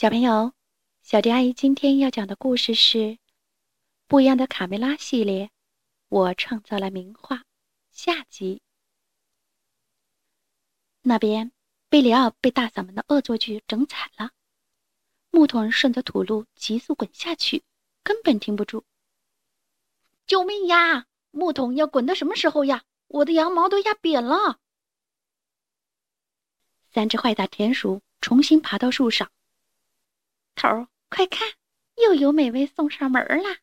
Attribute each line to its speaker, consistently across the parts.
Speaker 1: 小朋友，小迪阿姨今天要讲的故事是《不一样的卡梅拉》系列。我创造了名画，下集。那边，贝里奥被大嗓门的恶作剧整惨了，木桶顺着土路急速滚下去，根本停不住。
Speaker 2: 救命呀！木桶要滚到什么时候呀？我的羊毛都压扁了。
Speaker 1: 三只坏大田鼠重新爬到树上。头儿，快看，又有美味送上门啦！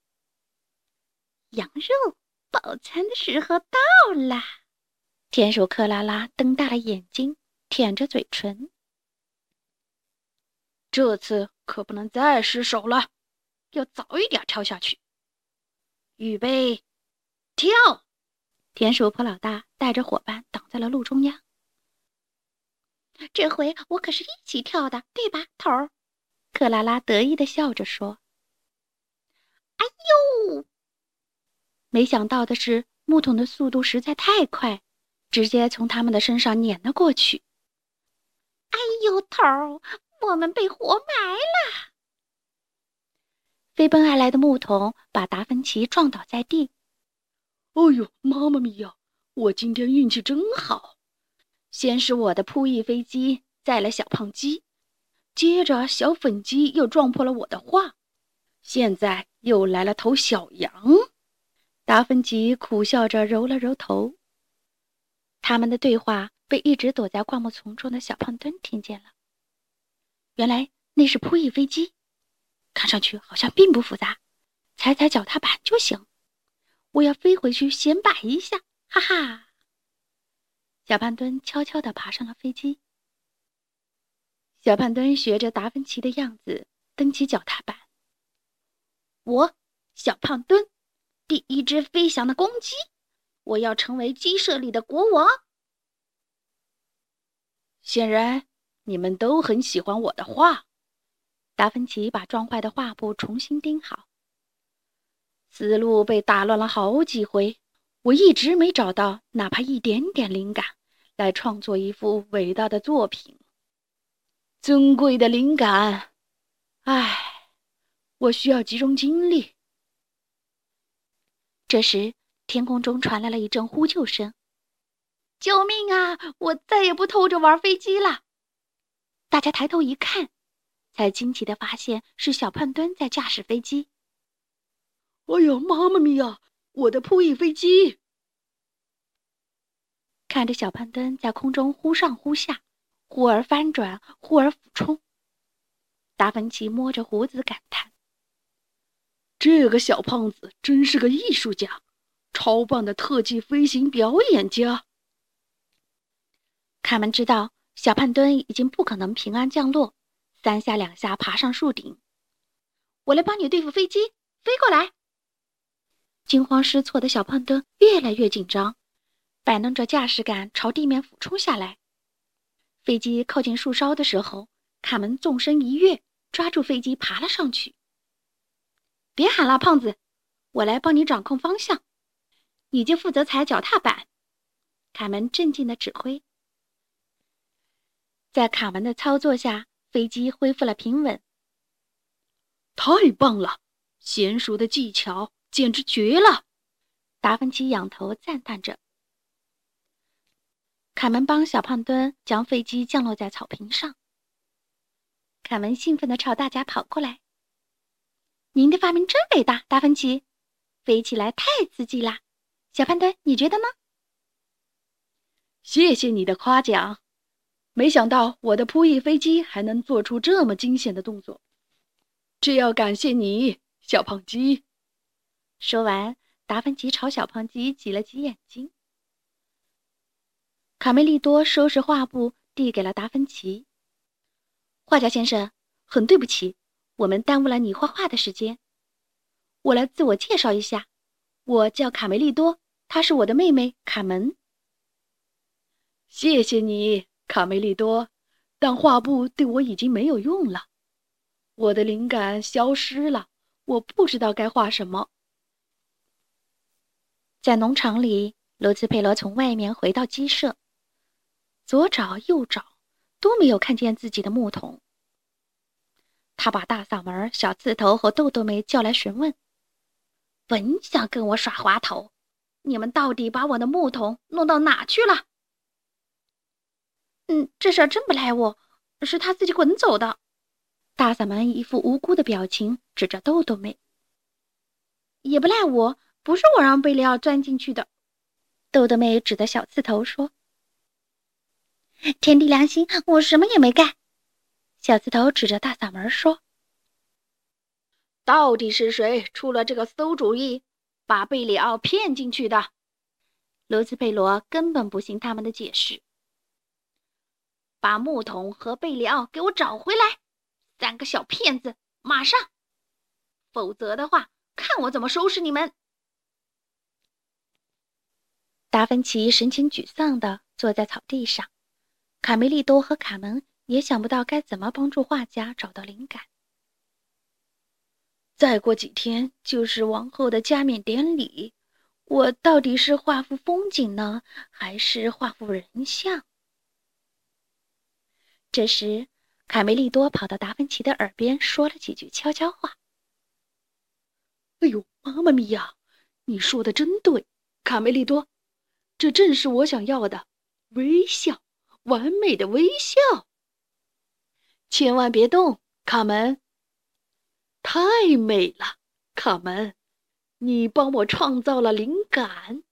Speaker 2: 羊肉，饱餐的时候到了。
Speaker 1: 田鼠克拉拉瞪大了眼睛，舔着嘴唇。
Speaker 2: 这次可不能再失手了，要早一点跳下去。预备，跳！
Speaker 1: 田鼠婆老大带着伙伴挡在了路中央。
Speaker 2: 这回我可是一起跳的，对吧，头儿？
Speaker 1: 克拉拉得意的笑着说：“
Speaker 2: 哎呦！”
Speaker 1: 没想到的是，木桶的速度实在太快，直接从他们的身上碾了过去。
Speaker 2: “哎呦，头儿，我们被活埋了！”
Speaker 1: 飞奔而来的木桶把达芬奇撞倒在地。
Speaker 3: “哎呦，妈妈咪呀！我今天运气真好，先是我的扑翼飞机载了小胖鸡。”接着，小粉鸡又撞破了我的画，现在又来了头小羊。
Speaker 1: 达芬奇苦笑着揉了揉头。他们的对话被一直躲在灌木丛中的小胖墩听见了。原来那是扑翼飞机，看上去好像并不复杂，踩踩脚踏板就行。我要飞回去显摆一下，哈哈！小胖墩悄悄地爬上了飞机。小胖墩学着达芬奇的样子蹬起脚踏板。
Speaker 2: 我，小胖墩，第一只飞翔的公鸡，我要成为鸡舍里的国王。
Speaker 3: 显然，你们都很喜欢我的画。
Speaker 1: 达芬奇把撞坏的画布重新钉好。
Speaker 3: 思路被打乱了好几回，我一直没找到哪怕一点点灵感，来创作一幅伟大的作品。珍贵的灵感，唉，我需要集中精力。
Speaker 1: 这时，天空中传来了一阵呼救声：“
Speaker 2: 救命啊！我再也不偷着玩飞机了！”
Speaker 1: 大家抬头一看，才惊奇的发现是小胖墩在驾驶飞机。
Speaker 3: 哎呦，妈妈咪呀！我的扑翼飞机！
Speaker 1: 看着小胖墩在空中忽上忽下。忽而翻转，忽而俯冲。达芬奇摸着胡子感叹：“
Speaker 3: 这个小胖子真是个艺术家，超棒的特技飞行表演家。”
Speaker 1: 卡门知道小胖墩已经不可能平安降落，三下两下爬上树顶。
Speaker 2: 我来帮你对付飞机，飞过来！
Speaker 1: 惊慌失措的小胖墩越来越紧张，摆弄着驾驶杆朝地面俯冲下来。飞机靠近树梢的时候，卡门纵身一跃，抓住飞机爬了上去。别喊了，胖子，我来帮你掌控方向，你就负责踩脚踏板。卡门镇静的指挥。在卡门的操作下，飞机恢复了平稳。
Speaker 3: 太棒了，娴熟的技巧简直绝了！
Speaker 1: 达芬奇仰头赞叹着。卡门帮小胖墩将飞机降落在草坪上。卡门兴奋地朝大家跑过来：“您的发明真伟大，达芬奇，飞起来太刺激啦！小胖墩，你觉得呢？”
Speaker 3: 谢谢你的夸奖。没想到我的扑翼飞机还能做出这么惊险的动作，这要感谢你，小胖鸡。
Speaker 1: 说完，达芬奇朝小胖鸡挤了挤眼睛。卡梅利多收拾画布，递给了达芬奇。画家先生，很对不起，我们耽误了你画画的时间。我来自我介绍一下，我叫卡梅利多，她是我的妹妹卡门。
Speaker 3: 谢谢你，卡梅利多，但画布对我已经没有用了，我的灵感消失了，我不知道该画什么。
Speaker 1: 在农场里，罗斯佩罗从外面回到鸡舍。左找右找，都没有看见自己的木桶。他把大嗓门、小刺头和豆豆妹叫来询问：“
Speaker 2: 本想跟我耍滑头，你们到底把我的木桶弄到哪去了？”“
Speaker 1: 嗯，这事儿真不赖我，是他自己滚走的。”大嗓门一副无辜的表情，指着豆豆妹：“
Speaker 2: 也不赖我，不是我让贝里奥钻进去的。”
Speaker 1: 豆豆妹指着小刺头说：“
Speaker 2: 天地良心，我什么也没干。”
Speaker 1: 小刺头指着大嗓门说：“
Speaker 3: 到底是谁出了这个馊主意，把贝里奥骗进去的？”
Speaker 1: 罗斯佩罗根本不信他们的解释。
Speaker 2: 把木桶和贝里奥给我找回来！三个小骗子，马上！否则的话，看我怎么收拾你们！
Speaker 1: 达芬奇神情沮丧地坐在草地上，卡梅利多和卡门也想不到该怎么帮助画家找到灵感。
Speaker 3: 再过几天就是王后的加冕典礼，我到底是画幅风景呢，还是画幅人像？
Speaker 1: 这时，卡梅利多跑到达芬奇的耳边说了几句悄悄话。
Speaker 3: “哎呦，妈妈咪呀，你说的真对，卡梅利多。”这正是我想要的，微笑，完美的微笑。千万别动，卡门。太美了，卡门，你帮我创造了灵感。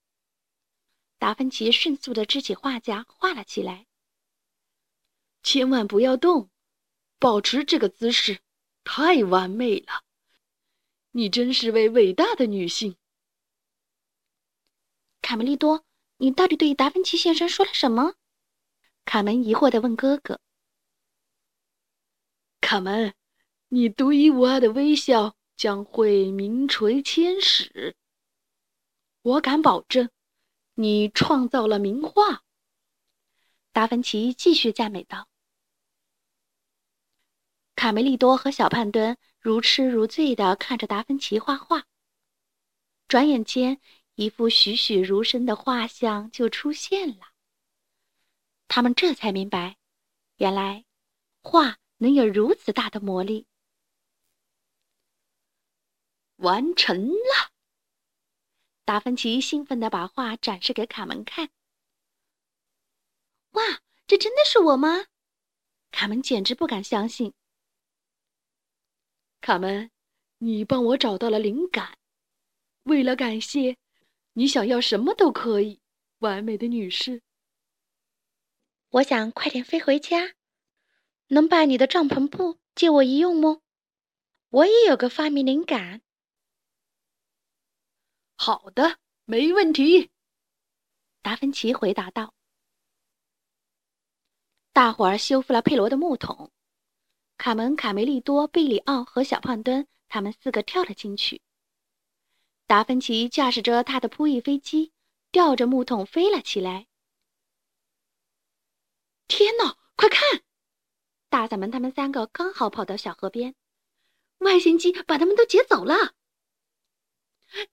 Speaker 1: 达芬奇迅速的支起画架，画了起来。
Speaker 3: 千万不要动，保持这个姿势，太完美了。你真是位伟大的女性，
Speaker 1: 卡梅利多。你到底对达芬奇先生说了什么？卡门疑惑地问哥哥。
Speaker 3: 卡门，你独一无二的微笑将会名垂千史。我敢保证，你创造了名画。
Speaker 1: 达芬奇继续赞美道。卡梅利多和小胖墩如痴如醉地看着达芬奇画画，转眼间。一幅栩栩如生的画像就出现了。他们这才明白，原来画能有如此大的魔力。
Speaker 3: 完成了！
Speaker 1: 达芬奇兴奋地把画展示给卡门看。
Speaker 2: 哇，这真的是我吗？
Speaker 1: 卡门简直不敢相信。
Speaker 3: 卡门，你帮我找到了灵感。为了感谢。你想要什么都可以，完美的女士。
Speaker 1: 我想快点飞回家，能把你的帐篷布借我一用吗？我也有个发明灵感。
Speaker 3: 好的，没问题。
Speaker 1: 达芬奇回答道。大伙儿修复了佩罗的木桶，卡门、卡梅利多、贝里奥和小胖墩，他们四个跳了进去。达芬奇驾驶着他的扑翼飞机，吊着木桶飞了起来。
Speaker 3: 天哪，快看！
Speaker 1: 大嗓门他们三个刚好跑到小河边，
Speaker 2: 外星机把他们都劫走了！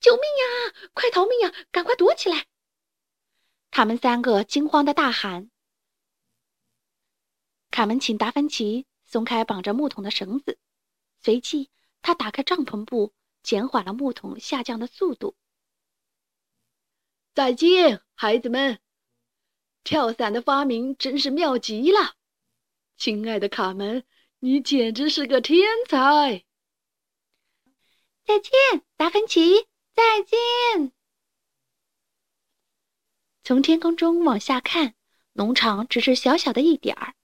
Speaker 2: 救命呀！快逃命呀！赶快躲起来！
Speaker 1: 他们三个惊慌的大喊。卡门请达芬奇松开绑着木桶的绳子，随即他打开帐篷布。减缓了木桶下降的速度。
Speaker 3: 再见，孩子们！跳伞的发明真是妙极了，亲爱的卡门，你简直是个天才！
Speaker 2: 再见，达芬奇！再见。
Speaker 1: 从天空中往下看，农场只是小小的一点儿。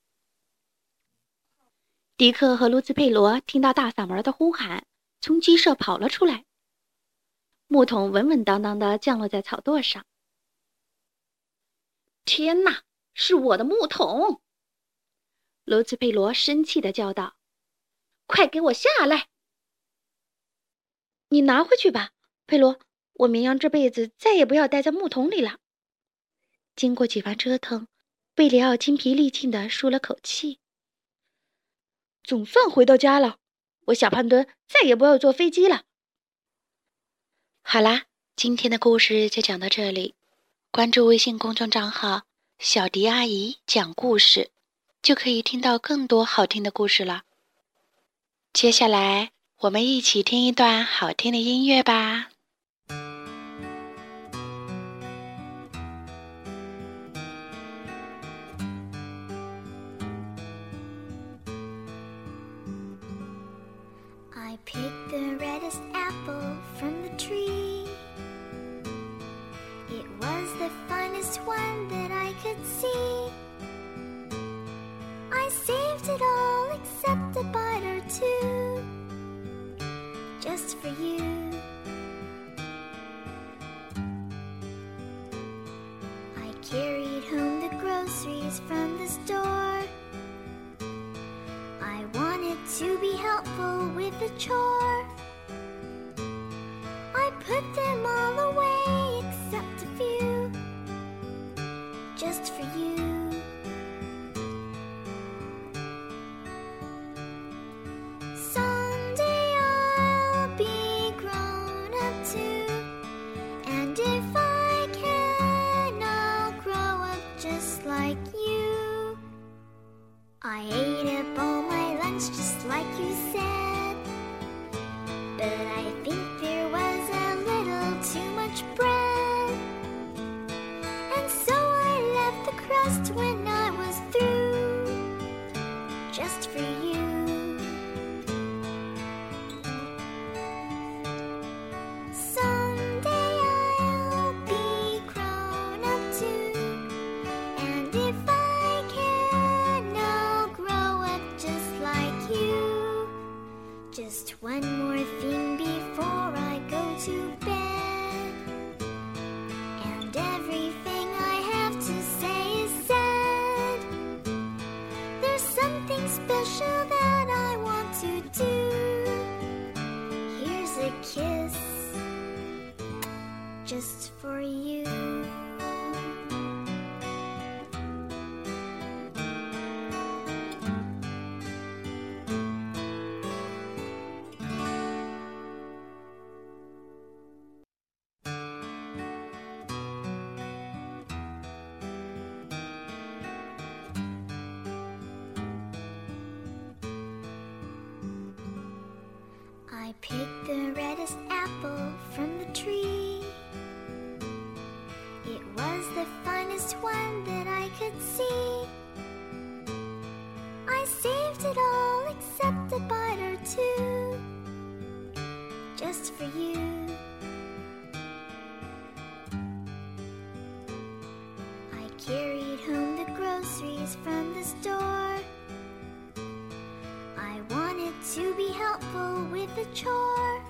Speaker 1: 迪克和卢兹佩罗听到大嗓门的呼喊。从鸡舍跑了出来，木桶稳稳当当的降落在草垛上。
Speaker 2: 天哪，是我的木桶！
Speaker 1: 罗兹佩罗生气的叫道：“
Speaker 2: 快给我下来！
Speaker 1: 你拿回去吧，佩罗。我绵羊这辈子再也不要待在木桶里了。”经过几番折腾，贝里奥精疲力尽的舒了口气，总算回到家了。我小胖墩再也不要坐飞机了。好啦，今天的故事就讲到这里。关注微信公众账号小迪阿姨讲故事就可以听到更多好听的故事了。接下来我们一起听一段好听的音乐吧。
Speaker 4: too, just for you. I carried home the groceries from the store. I wanted to be helpful with a chore. just for you. I carried home the groceries from the store. I wanted to be helpful with the chore.